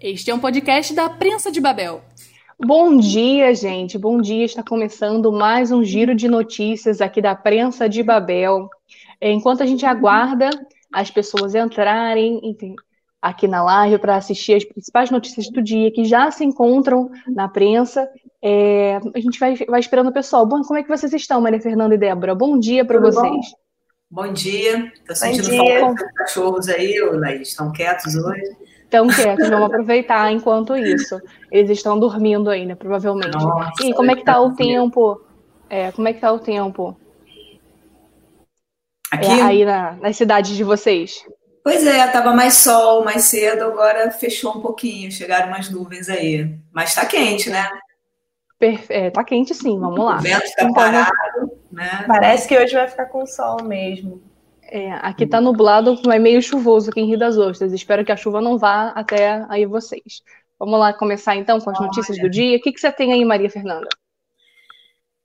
Este é um podcast da Prensa de Babel. Bom dia, gente. Bom dia. Está começando mais um giro de notícias aqui da Prensa de Babel. Enquanto a gente aguarda as pessoas entrarem enfim, aqui na live para assistir as principais notícias do dia que já se encontram na prensa, é, a gente vai, vai, esperando o pessoal. Bom, como é que vocês estão, Maria Fernanda e Débora? Bom dia para vocês. Bom? bom dia. Estou sentindo falta dos cachorros aí, Laís. Estão quietos hoje? Estão quietos, vamos aproveitar enquanto isso. Eles estão dormindo ainda, provavelmente. Nossa, e como é que está o tempo? É, como é que tá o tempo? Aqui? É, aí na, nas cidades de vocês. Pois é, tava mais sol mais cedo, agora fechou um pouquinho, chegaram umas nuvens aí. Mas tá quente, né? Perfe... É, tá quente sim, vamos lá. O vento tá parado, né? Parece que hoje vai ficar com sol mesmo. É, aqui está nublado, mas meio chuvoso aqui em Rio das Ostras. Espero que a chuva não vá até aí vocês. Vamos lá começar então com as notícias do dia. O que, que você tem aí, Maria Fernanda?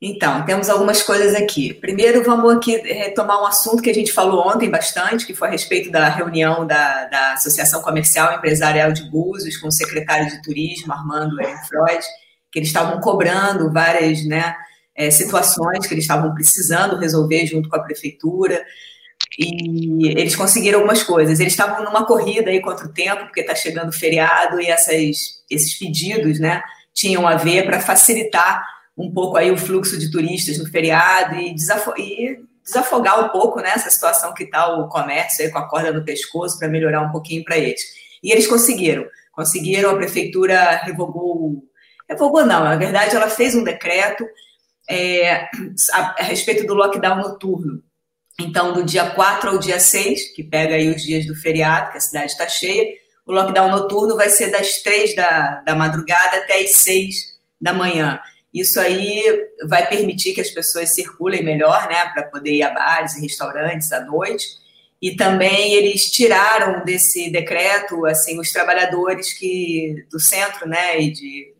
Então, temos algumas coisas aqui. Primeiro, vamos aqui retomar um assunto que a gente falou ontem bastante, que foi a respeito da reunião da, da Associação Comercial Empresarial de Búzios com o secretário de Turismo, Armando Ehrenfreud, que eles estavam cobrando várias né, é, situações que eles estavam precisando resolver junto com a prefeitura. E eles conseguiram algumas coisas. Eles estavam numa corrida aí contra o tempo, porque está chegando o feriado, e essas, esses pedidos né, tinham a ver para facilitar um pouco aí o fluxo de turistas no feriado e, desafo e desafogar um pouco né, essa situação que está o comércio aí com a corda no pescoço para melhorar um pouquinho para eles. E eles conseguiram. Conseguiram, a prefeitura revogou. Revogou, não, na verdade, ela fez um decreto é, a, a respeito do lockdown noturno então, do dia 4 ao dia 6, que pega aí os dias do feriado, que a cidade está cheia, o lockdown noturno vai ser das 3 da, da madrugada até as 6 da manhã. Isso aí vai permitir que as pessoas circulem melhor, né, para poder ir a bares e restaurantes à noite. E também eles tiraram desse decreto, assim, os trabalhadores que do centro, né, e de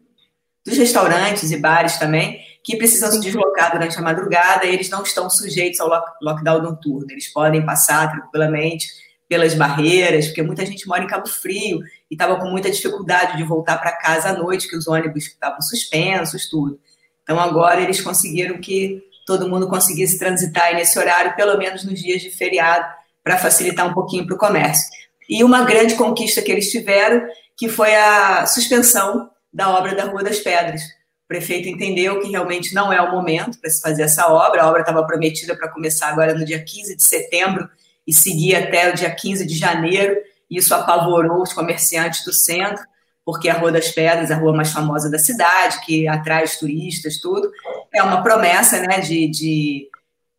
dos restaurantes e bares também, que precisam se deslocar durante a madrugada, eles não estão sujeitos ao lockdown noturno. Eles podem passar tranquilamente pelas barreiras, porque muita gente mora em Cabo Frio e estava com muita dificuldade de voltar para casa à noite, que os ônibus estavam suspensos, tudo. Então agora eles conseguiram que todo mundo conseguisse transitar nesse horário, pelo menos nos dias de feriado, para facilitar um pouquinho para o comércio. E uma grande conquista que eles tiveram, que foi a suspensão da obra da Rua das Pedras prefeito entendeu que realmente não é o momento para se fazer essa obra. A obra estava prometida para começar agora no dia 15 de setembro e seguir até o dia 15 de janeiro. Isso apavorou os comerciantes do centro, porque a Rua das Pedras, a rua mais famosa da cidade, que atrai os turistas, tudo, é uma promessa né, de, de,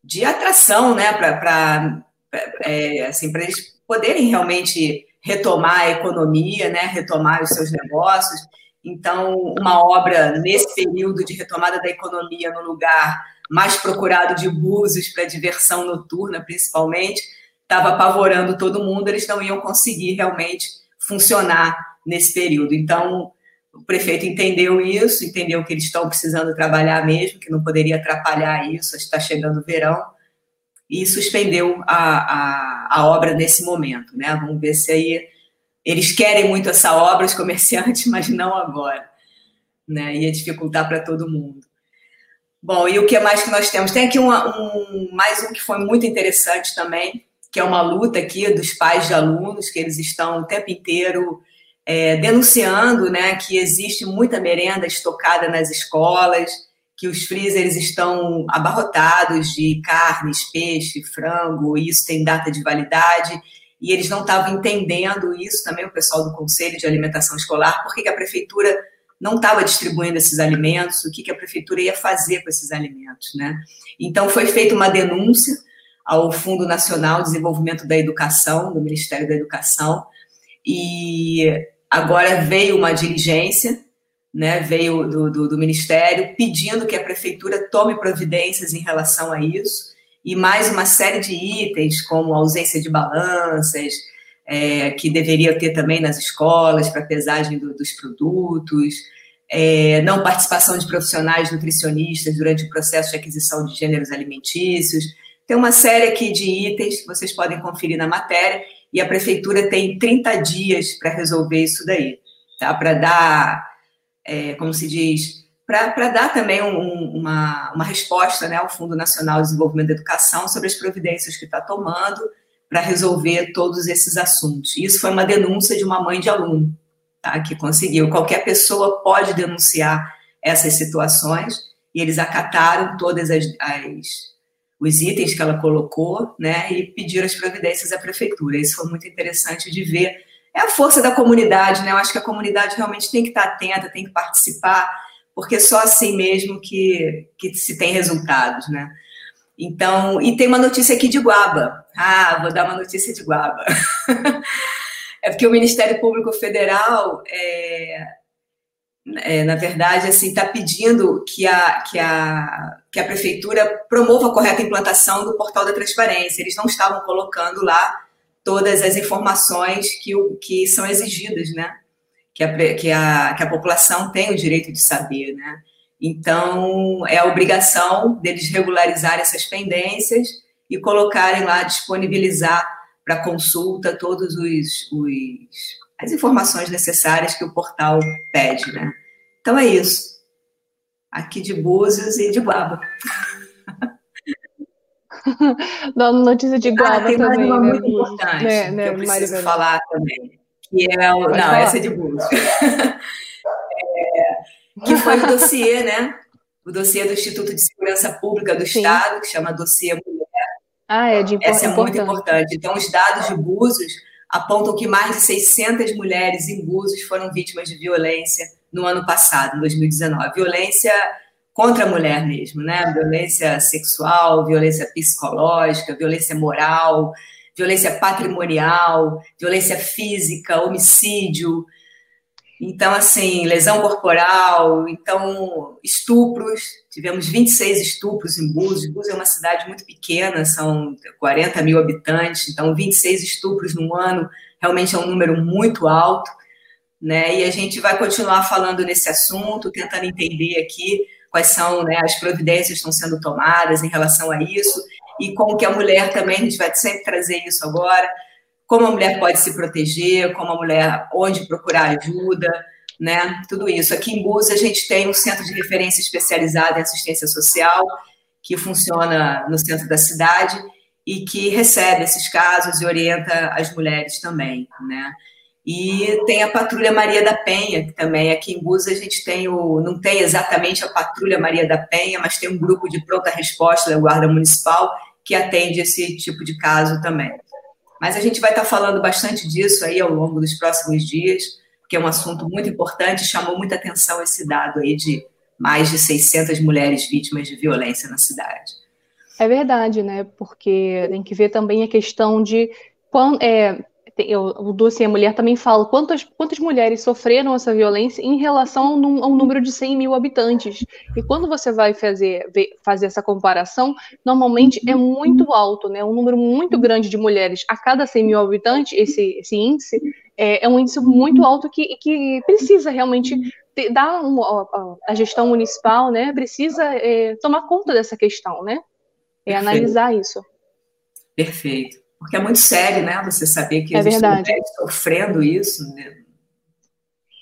de atração né, para é, assim, eles poderem realmente retomar a economia, né, retomar os seus negócios. Então, uma obra nesse período de retomada da economia no lugar mais procurado de Búzios para diversão noturna, principalmente, estava apavorando todo mundo, eles não iam conseguir realmente funcionar nesse período. Então, o prefeito entendeu isso, entendeu que eles estão precisando trabalhar mesmo, que não poderia atrapalhar isso, está chegando o verão, e suspendeu a, a, a obra nesse momento. Né? Vamos ver se aí eles querem muito essa obra, os comerciantes, mas não agora. Né? Ia dificultar para todo mundo. Bom, e o que mais que nós temos? Tem aqui um, mais um que foi muito interessante também, que é uma luta aqui dos pais de alunos, que eles estão o tempo inteiro é, denunciando né, que existe muita merenda estocada nas escolas, que os freezers estão abarrotados de carnes, peixe, frango, e isso tem data de validade e eles não estavam entendendo isso também, o pessoal do Conselho de Alimentação Escolar, por que, a prefeitura não estava distribuindo esses alimentos, o que, a prefeitura ia fazer com esses alimentos, né? Então foi feita uma denúncia ao Fundo Nacional de Desenvolvimento da Educação, do Ministério da Educação, e agora veio uma diligência, né, veio do, do, do Ministério, pedindo que a prefeitura tome providências em relação a isso, e mais uma série de itens, como ausência de balanças, é, que deveria ter também nas escolas para pesagem do, dos produtos, é, não participação de profissionais nutricionistas durante o processo de aquisição de gêneros alimentícios. Tem uma série aqui de itens que vocês podem conferir na matéria, e a prefeitura tem 30 dias para resolver isso daí. tá? Para dar, é, como se diz, para dar também um, uma, uma resposta né, ao Fundo Nacional de Desenvolvimento da Educação sobre as providências que está tomando para resolver todos esses assuntos. Isso foi uma denúncia de uma mãe de aluno, tá, que conseguiu. Qualquer pessoa pode denunciar essas situações e eles acataram todas as, as os itens que ela colocou, né, e pediram as providências à prefeitura. Isso foi muito interessante de ver. É a força da comunidade, né? Eu acho que a comunidade realmente tem que estar atenta, tem que participar, porque só assim mesmo que, que se tem resultados, né? Então, e tem uma notícia aqui de Guaba. Ah, vou dar uma notícia de Guaba. é porque o Ministério Público Federal é, é, na verdade, assim, está pedindo que a, que, a, que a prefeitura promova a correta implantação do portal da transparência. Eles não estavam colocando lá todas as informações que, que são exigidas, né? Que a, que, a, que a população tem o direito de saber, né? Então, é a obrigação deles regularizar essas pendências e colocarem lá, disponibilizar para consulta todos os, os as informações necessárias que o portal pede, né? Então é isso. Aqui de Búzios e de Guaba. Dando notícia de Guaba ah, tem também, uma né? muito importante né, né, que eu preciso Maria falar também, que é o... Pode não, falar. essa é de Búzios. é, que foi o dossiê, né? O dossiê do Instituto de Segurança Pública do Sim. Estado, que chama Dossiê Mulher. Ah, é de Essa é muito importante. Então, os dados de Búzios apontam que mais de 600 mulheres em Búzios foram vítimas de violência no ano passado, em 2019. Violência contra a mulher mesmo, né? Violência sexual, violência psicológica, violência moral, violência patrimonial, violência física, homicídio. Então, assim, lesão corporal, então, estupros. Tivemos 26 estupros em Búzios. Búzios é uma cidade muito pequena, são 40 mil habitantes, então 26 estupros no ano realmente é um número muito alto. Né? E a gente vai continuar falando nesse assunto, tentando entender aqui quais são né, as providências que estão sendo tomadas em relação a isso e como que a mulher também, a gente vai sempre trazer isso agora, como a mulher pode se proteger, como a mulher, onde procurar ajuda, né? Tudo isso. Aqui em Búzios a gente tem um centro de referência especializado em assistência social, que funciona no centro da cidade e que recebe esses casos e orienta as mulheres também, né? E tem a Patrulha Maria da Penha, que também aqui em Búzios a gente tem o, não tem exatamente a Patrulha Maria da Penha, mas tem um grupo de pronta resposta da Guarda Municipal que atende esse tipo de caso também. Mas a gente vai estar falando bastante disso aí ao longo dos próximos dias, porque é um assunto muito importante, chamou muita atenção esse dado aí de mais de 600 mulheres vítimas de violência na cidade. É verdade, né? Porque tem que ver também a questão de quando, é, eu, o dossiê Mulher também fala quantas, quantas mulheres sofreram essa violência em relação a um, a um número de 100 mil habitantes. E quando você vai fazer, fazer essa comparação, normalmente é muito alto, né? Um número muito grande de mulheres a cada 100 mil habitantes, esse, esse índice, é, é um índice muito alto que, que precisa realmente dar a, a, gestão municipal, né? Precisa é, tomar conta dessa questão, né? É analisar isso. Perfeito. Porque é muito sério, né? Você saber que é existe mulheres sofrendo isso. Né?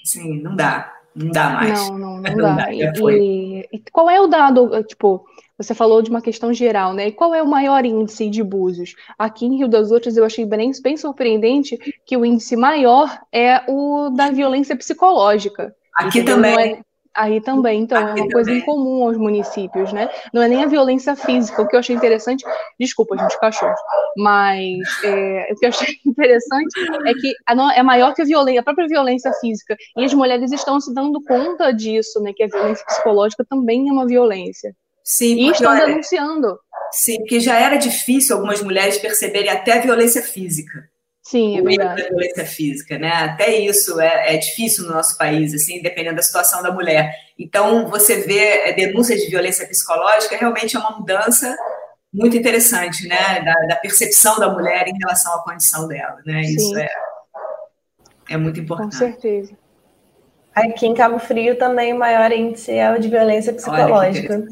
Assim, não dá. Não dá mais. Não, não, não, não dá. dá e, e, qual é o dado, tipo, você falou de uma questão geral, né? E qual é o maior índice de abusos? Aqui em Rio das Ostras eu achei bem, bem surpreendente que o índice maior é o da violência psicológica. Aqui também. É, Aí também, então, é uma coisa incomum aos municípios, né? Não é nem a violência física. O que eu achei interessante, desculpa, gente, cachorro, mas é, o que eu achei interessante é que é maior que a violência, a própria violência física. E as mulheres estão se dando conta disso, né? Que a violência psicológica também é uma violência. Sim, e estão denunciando. Sim, porque já era difícil algumas mulheres perceberem até a violência física. Sim, é verdade. da violência física, né? Até isso é, é, difícil no nosso país, assim, dependendo da situação da mulher. Então, você vê é, denúncias de violência psicológica, realmente é uma mudança muito interessante, né? Da, da percepção da mulher em relação à condição dela, né? Sim. Isso é, é muito importante. Com certeza. Aqui em Cabo Frio também o maior índice é o de violência psicológica.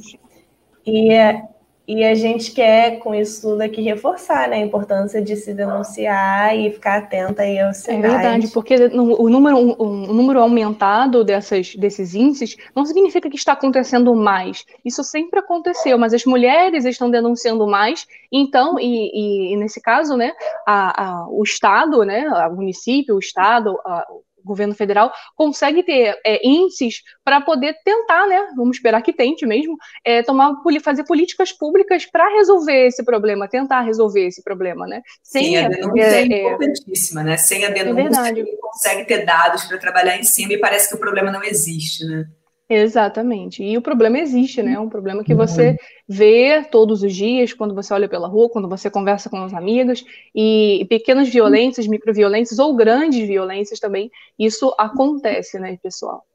E é, E a gente quer, com isso tudo aqui, reforçar né, a importância de se denunciar e ficar atenta aí aos sinais. É verdade, porque o número, o número aumentado dessas, desses índices não significa que está acontecendo mais. Isso sempre aconteceu, mas as mulheres estão denunciando mais, então, e, e, e nesse caso, né, a, a, o Estado, né, o município, o Estado, a, governo federal consegue ter é, índices para poder tentar, né? Vamos esperar que tente mesmo, é, tomar, fazer políticas públicas para resolver esse problema, tentar resolver esse problema, né? Sem Sim, a denúncia é, é, é importantíssima, né? Sem a é denúncia, é ele consegue ter dados para trabalhar em cima e parece que o problema não existe, né? Exatamente. E o problema existe, né? É um problema que você vê todos os dias, quando você olha pela rua, quando você conversa com os amigos, e pequenas violências, microviolências ou grandes violências também, isso acontece, né, pessoal?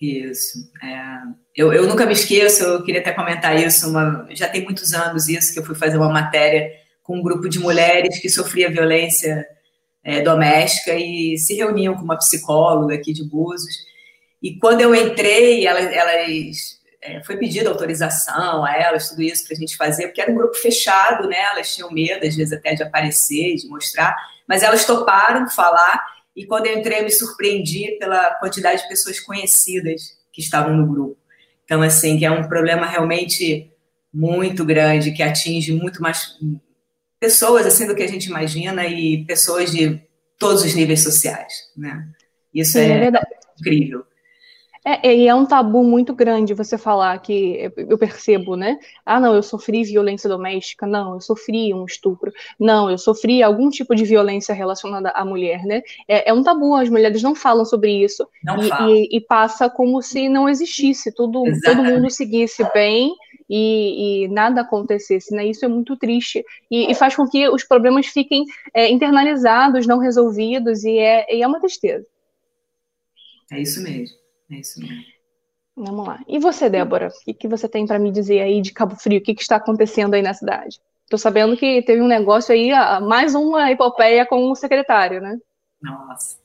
Isso. É, eu, eu nunca me esqueço, eu queria até comentar isso, uma, já tem muitos anos isso, que eu fui fazer uma matéria com um grupo de mulheres que sofria violência é, doméstica e se reuniam com uma psicóloga aqui de Búzios, e quando eu entrei, elas, elas é, foi pedida autorização a elas, tudo isso para a gente fazer, porque era um grupo fechado, né? Elas tinham medo, às vezes, até de aparecer, de mostrar, mas elas toparam falar. E quando eu entrei, eu me surpreendi pela quantidade de pessoas conhecidas que estavam no grupo. Então, assim, que é um problema realmente muito grande, que atinge muito mais pessoas, assim, do que a gente imagina, e pessoas de todos os níveis sociais, né? Isso Sim, é, é incrível. É, e é um tabu muito grande você falar que eu percebo, né? Ah, não, eu sofri violência doméstica, não, eu sofri um estupro, não, eu sofri algum tipo de violência relacionada à mulher, né? É, é um tabu, as mulheres não falam sobre isso e, e, e, passa como se não existisse, tudo, todo mundo seguisse bem e, e, nada acontecesse, né? Isso é muito triste e, e faz com que os problemas fiquem é, internalizados, não resolvidos e é, e é uma tristeza. É isso mesmo. É isso mesmo. Vamos lá. E você, Débora? O que, que você tem para me dizer aí de Cabo Frio? O que, que está acontecendo aí na cidade? Estou sabendo que teve um negócio aí, mais uma epopeia com o secretário, né? Nossa.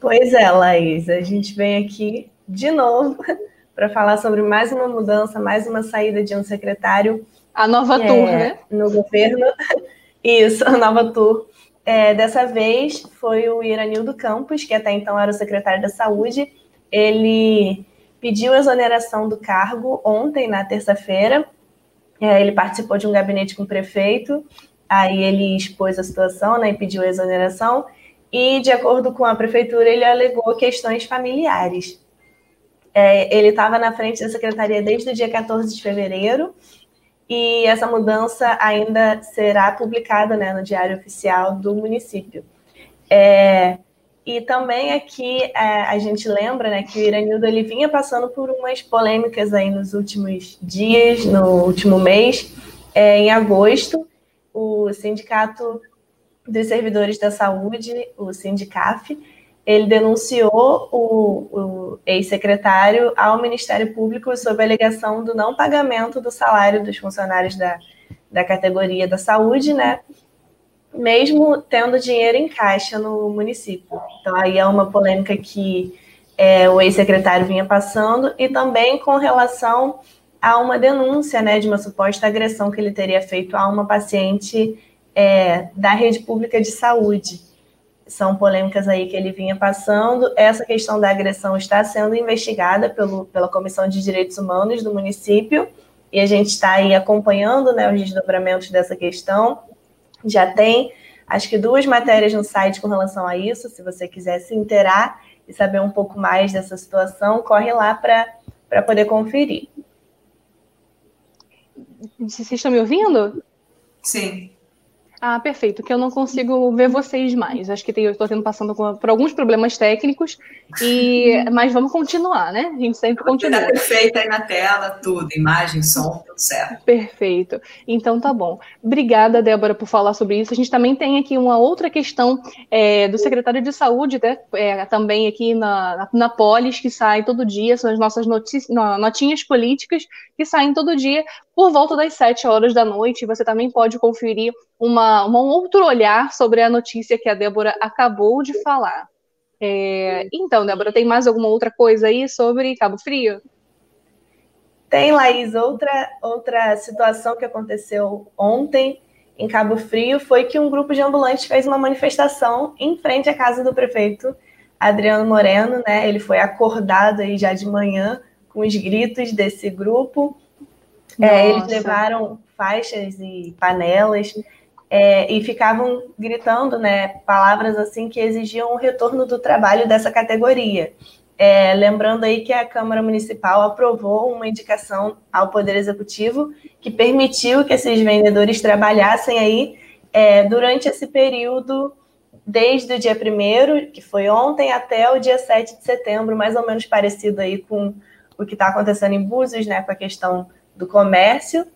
Pois é, Laís. A gente vem aqui de novo para falar sobre mais uma mudança, mais uma saída de um secretário. A nova é, tour, né? No governo. Isso, a nova tour é, dessa vez foi o Iranildo Campos, que até então era o secretário da Saúde. Ele pediu exoneração do cargo ontem, na terça-feira. É, ele participou de um gabinete com o prefeito, aí ele expôs a situação né, e pediu a exoneração. E, de acordo com a prefeitura, ele alegou questões familiares. É, ele estava na frente da secretaria desde o dia 14 de fevereiro e essa mudança ainda será publicada né, no Diário Oficial do município. É, e também aqui é, a gente lembra né, que o Iranildo ele vinha passando por umas polêmicas aí nos últimos dias, no último mês, é, em agosto, o Sindicato dos Servidores da Saúde, o Sindicaf, ele denunciou o, o ex-secretário ao Ministério Público sob a alegação do não pagamento do salário dos funcionários da, da categoria da saúde, né? Mesmo tendo dinheiro em caixa no município. Então, aí é uma polêmica que é, o ex-secretário vinha passando, e também com relação a uma denúncia né, de uma suposta agressão que ele teria feito a uma paciente é, da rede pública de saúde são polêmicas aí que ele vinha passando. Essa questão da agressão está sendo investigada pelo, pela Comissão de Direitos Humanos do município e a gente está aí acompanhando né, os desdobramentos dessa questão. Já tem, acho que duas matérias no site com relação a isso. Se você quiser se inteirar e saber um pouco mais dessa situação, corre lá para poder conferir. Vocês estão me ouvindo? Sim. Ah, perfeito, que eu não consigo ver vocês mais. Acho que tem, eu estou tendo passando por alguns problemas técnicos, e mas vamos continuar, né? A gente sempre continua. Está perfeito aí na tela, tudo, imagem, som, tudo certo. Perfeito. Então tá bom. Obrigada, Débora, por falar sobre isso. A gente também tem aqui uma outra questão é, do secretário de saúde, né? É, também aqui na, na, na Polis, que sai todo dia, são as nossas notícias, notinhas políticas que saem todo dia por volta das 7 horas da noite. Você também pode conferir uma, um outro olhar sobre a notícia que a Débora acabou de falar. É, então, Débora, tem mais alguma outra coisa aí sobre Cabo Frio? tem, Laís, outra, outra situação que aconteceu ontem em Cabo Frio foi que um grupo de ambulantes fez uma manifestação em frente à casa do prefeito Adriano Moreno, né? Ele foi acordado aí já de manhã com os gritos desse grupo. É, eles levaram faixas e panelas é, e ficavam gritando, né, palavras assim que exigiam o retorno do trabalho dessa categoria. É, lembrando aí que a Câmara Municipal aprovou uma indicação ao Poder Executivo que permitiu que esses vendedores trabalhassem aí é, durante esse período, desde o dia 1 que foi ontem, até o dia 7 de setembro, mais ou menos parecido aí com o que está acontecendo em Búzios, né, com a questão do comércio.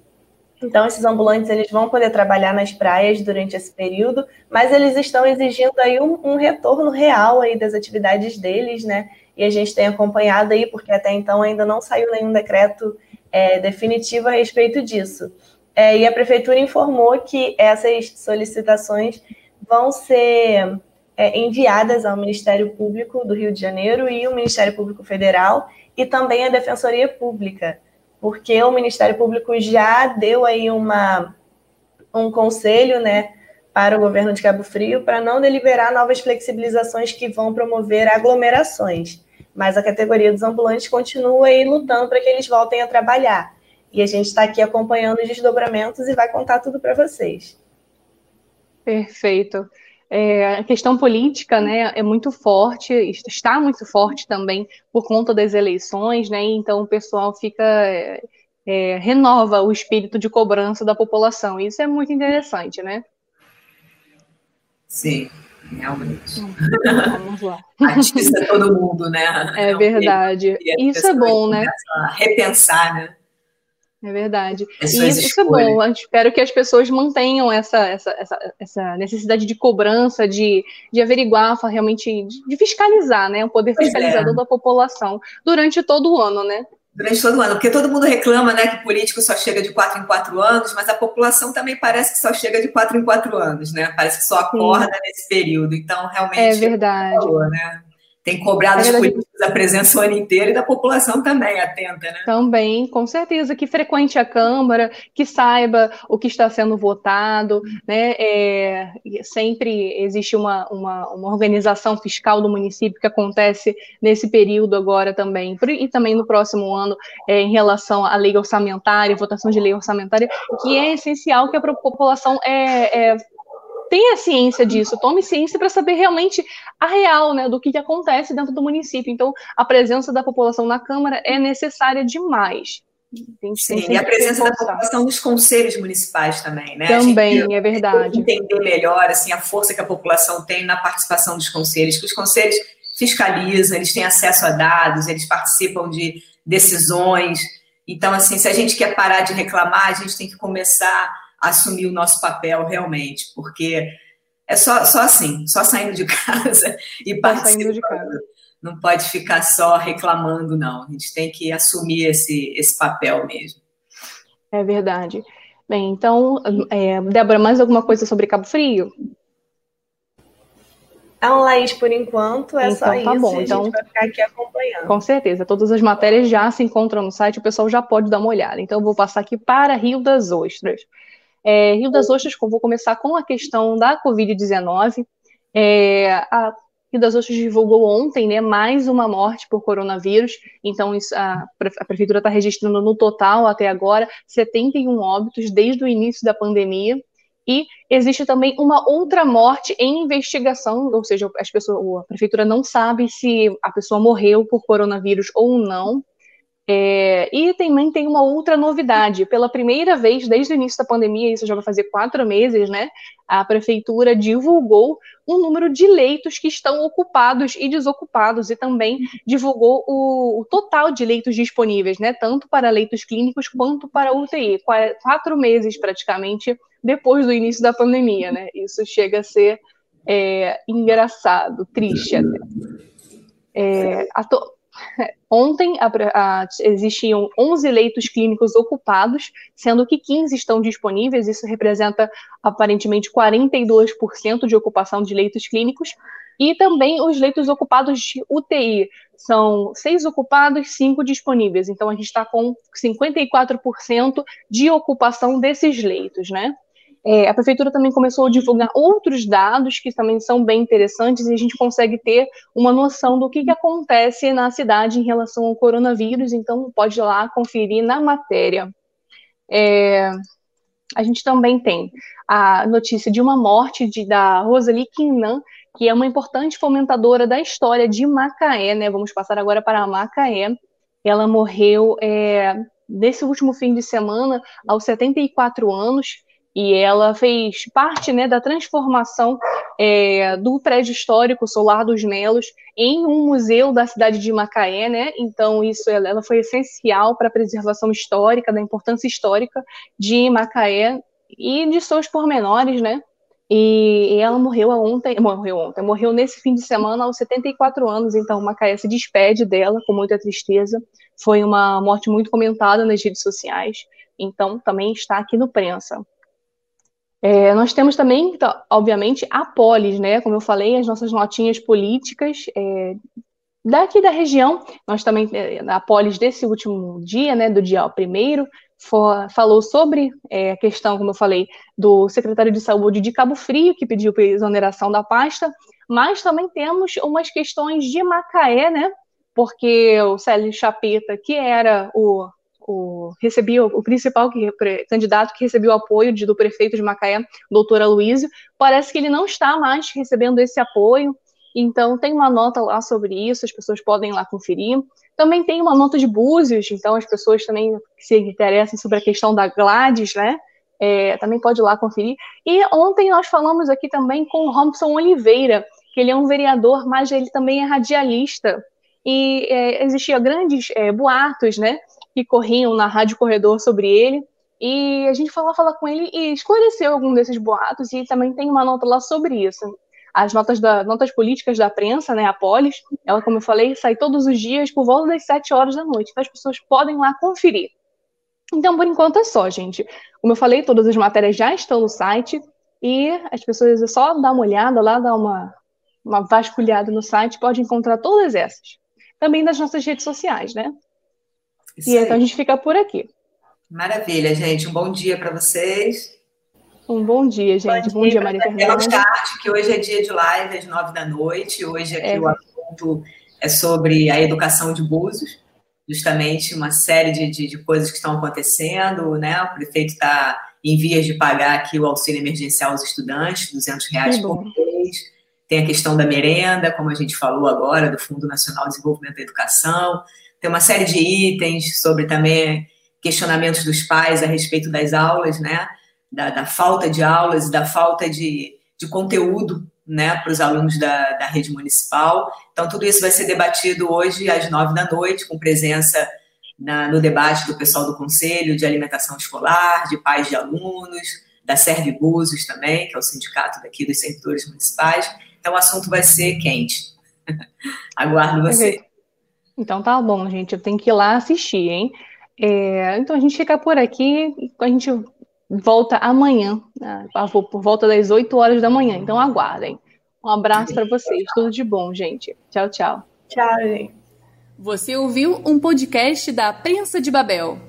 Então, esses ambulantes eles vão poder trabalhar nas praias durante esse período, mas eles estão exigindo aí um, um retorno real aí das atividades deles, né? E a gente tem acompanhado aí, porque até então ainda não saiu nenhum decreto é, definitivo a respeito disso. É, e a prefeitura informou que essas solicitações vão ser é, enviadas ao Ministério Público do Rio de Janeiro e o Ministério Público Federal e também a Defensoria Pública porque o Ministério Público já deu aí uma, um conselho, né, para o governo de Cabo Frio para não deliberar novas flexibilizações que vão promover aglomerações. Mas a categoria dos ambulantes continua aí lutando para que eles voltem a trabalhar. E a gente está aqui acompanhando os desdobramentos e vai contar tudo para vocês. Perfeito. É, a questão política né, é muito forte, está muito forte também por conta das eleições, né? Então o pessoal fica é, é, renova o espírito de cobrança da população. Isso é muito interessante, né? Sim, realmente. Vamos lá. Atiça todo mundo, né? É verdade. Isso é bom, né? repensar, né? É verdade. e isso, isso, é bom. Eu espero que as pessoas mantenham essa, essa, essa, essa necessidade de cobrança, de, de averiguar, realmente, de, fiscalizar, né? O poder pois fiscalizador é. da população durante todo o ano, né? Durante todo o ano, porque todo mundo reclama, né, que o político só chega de quatro em quatro anos, mas a população também parece que só chega de quatro em quatro anos, né? Parece que só acorda Sim. nesse período. Então, realmente. É verdade. Falou, né? Tem cobrado dos políticos a presença o ano inteiro e da população também atenta, né? Também, com certeza, que frequente a Câmara, que saiba o que está sendo votado, né? É, sempre existe uma, uma, uma, organização fiscal do município que acontece nesse período agora também, e também no próximo ano, é, em relação à lei orçamentária, votação de lei orçamentária, que é essencial que a população é, é tenha ciência disso, tome ciência para saber realmente a real, né, do que, que acontece dentro do município. Então, a presença da população na Câmara é necessária demais. Sim, e a presença da população nos conselhos municipais também, né? Também, gente, é verdade. Entender melhor assim, a força que a população tem na participação dos conselhos, que os conselhos fiscalizam, eles têm acesso a dados, eles participam de decisões. Então, assim, se a gente quer parar de reclamar, a gente tem que começar assumir o nosso papel realmente, porque é só, só assim, só saindo de casa e participando. de casa. Não pode ficar só reclamando, não. A gente tem que assumir esse, esse papel mesmo. É verdade. Bem, então, é, Débora, mais alguma coisa sobre Cabo Frio? Não, Laís, por enquanto é então, só tá isso. Bom. Então, a gente vai ficar aqui acompanhando. Com certeza. Todas as matérias já se encontram no site, o pessoal já pode dar uma olhada. Então, eu vou passar aqui para Rio das Ostras. É, Rio das Ostras, vou começar com a questão da Covid-19. É, a Rio das Ostras divulgou ontem né, mais uma morte por coronavírus, então isso, a, a, Prefeitura está registrando no total, até agora, 71 óbitos desde o início da pandemia. E existe também uma outra morte em investigação, ou seja, as pessoas, a Prefeitura não sabe se a pessoa morreu por coronavírus ou não. É, e também tem uma outra novidade. Pela primeira vez desde o início da pandemia, isso já vai fazer quatro meses, né? A prefeitura divulgou um número de leitos que estão ocupados e desocupados, e também divulgou o, o total de leitos disponíveis, né? Tanto para leitos clínicos quanto para UTI. Quatro meses praticamente depois do início da pandemia, né? Isso chega a ser é, engraçado, triste até. É, a Ontem a, a, existiam 11 leitos clínicos ocupados, sendo que 15 estão disponíveis, isso representa aparentemente 42% de ocupação de leitos clínicos. E também os leitos ocupados de UTI. São seis ocupados, cinco disponíveis. Então, a gente está com 54% de ocupação desses leitos, né? É, a prefeitura também começou a divulgar outros dados que também são bem interessantes e a gente consegue ter uma noção do que, que acontece na cidade em relação ao coronavírus. Então, pode ir lá conferir na matéria. É, a gente também tem a notícia de uma morte de, da Rosalie Quinnan, que é uma importante fomentadora da história de Macaé, né? Vamos passar agora para Macaé. Ela morreu é, nesse último fim de semana, aos 74 anos, e ela fez parte né, da transformação é, do prédio histórico Solar dos Melos em um museu da cidade de Macaé, né? Então isso ela foi essencial para a preservação histórica, da importância histórica de Macaé e de seus pormenores, né? E, ela morreu ontem, morreu ontem, morreu nesse fim de semana aos 74 anos, então Macaé se despede dela com muita tristeza. Foi uma morte muito comentada nas redes sociais, então também está aqui no prensa. É, nós temos também, então, obviamente, a polis, né? Como eu falei, as nossas notinhas políticas é, daqui da região. Nós também, é, a polis desse último dia, né, do dia primeiro, falou sobre é, a questão, como eu falei, do secretário de saúde de Cabo Frio, que pediu exoneração da pasta, mas também temos umas questões de Macaé, né? Porque o Célio Chapeta, que era o o, recebia o principal que, candidato que recebeu o apoio de, do prefeito de Macaé, doutor Aloysio, parece que ele não está mais recebendo esse apoio, então tem uma nota lá sobre isso, as pessoas podem lá conferir. Também tem uma nota de Búzios, então as pessoas também se interessem sobre a questão da Gladys, né, é, também pode ir lá conferir. E ontem nós falamos aqui também com o Robson Oliveira, que ele é um vereador, mas ele também é radialista, e é, existia grandes é, boatos, né, que corriam na Rádio Corredor sobre ele. E a gente lá falar com ele e esclareceu algum desses boatos, e também tem uma nota lá sobre isso. As notas, da, notas políticas da prensa, né, a Polis, ela, como eu falei, sai todos os dias por volta das 7 horas da noite. Então as pessoas podem lá conferir. Então, por enquanto é só, gente. Como eu falei, todas as matérias já estão no site e as pessoas é só dar uma olhada lá, dar uma, uma vasculhada no site, pode encontrar todas essas. Também nas nossas redes sociais, né? Isso e então a gente fica por aqui. Maravilha, gente. Um bom dia para vocês. Um bom dia, gente. Bom, bom dia, Maria Fernanda. Start, que hoje é dia de live às nove da noite. Hoje aqui é. o assunto é sobre a educação de Búzios, justamente uma série de, de, de coisas que estão acontecendo, né? O prefeito está em vias de pagar aqui o auxílio emergencial aos estudantes, 200 reais por mês. Tem a questão da merenda, como a gente falou agora, do Fundo Nacional de Desenvolvimento da Educação tem uma série de itens sobre também questionamentos dos pais a respeito das aulas, né? Da, da falta de aulas e da falta de, de conteúdo né, para os alunos da, da rede municipal. Então, tudo isso vai ser debatido hoje às nove da noite, com presença na, no debate do pessoal do Conselho de Alimentação Escolar, de pais de alunos, da Serve Búzios também, que é o sindicato daqui dos servidores municipais. Então, o assunto vai ser quente. Aguardo você. Então tá bom, gente. Eu tenho que ir lá assistir, hein? É, então a gente fica por aqui. A gente volta amanhã, né? por volta das 8 horas da manhã. Então aguardem. Um abraço para vocês. Tudo de bom, gente. Tchau, tchau. Tchau, gente. Você ouviu um podcast da Prensa de Babel.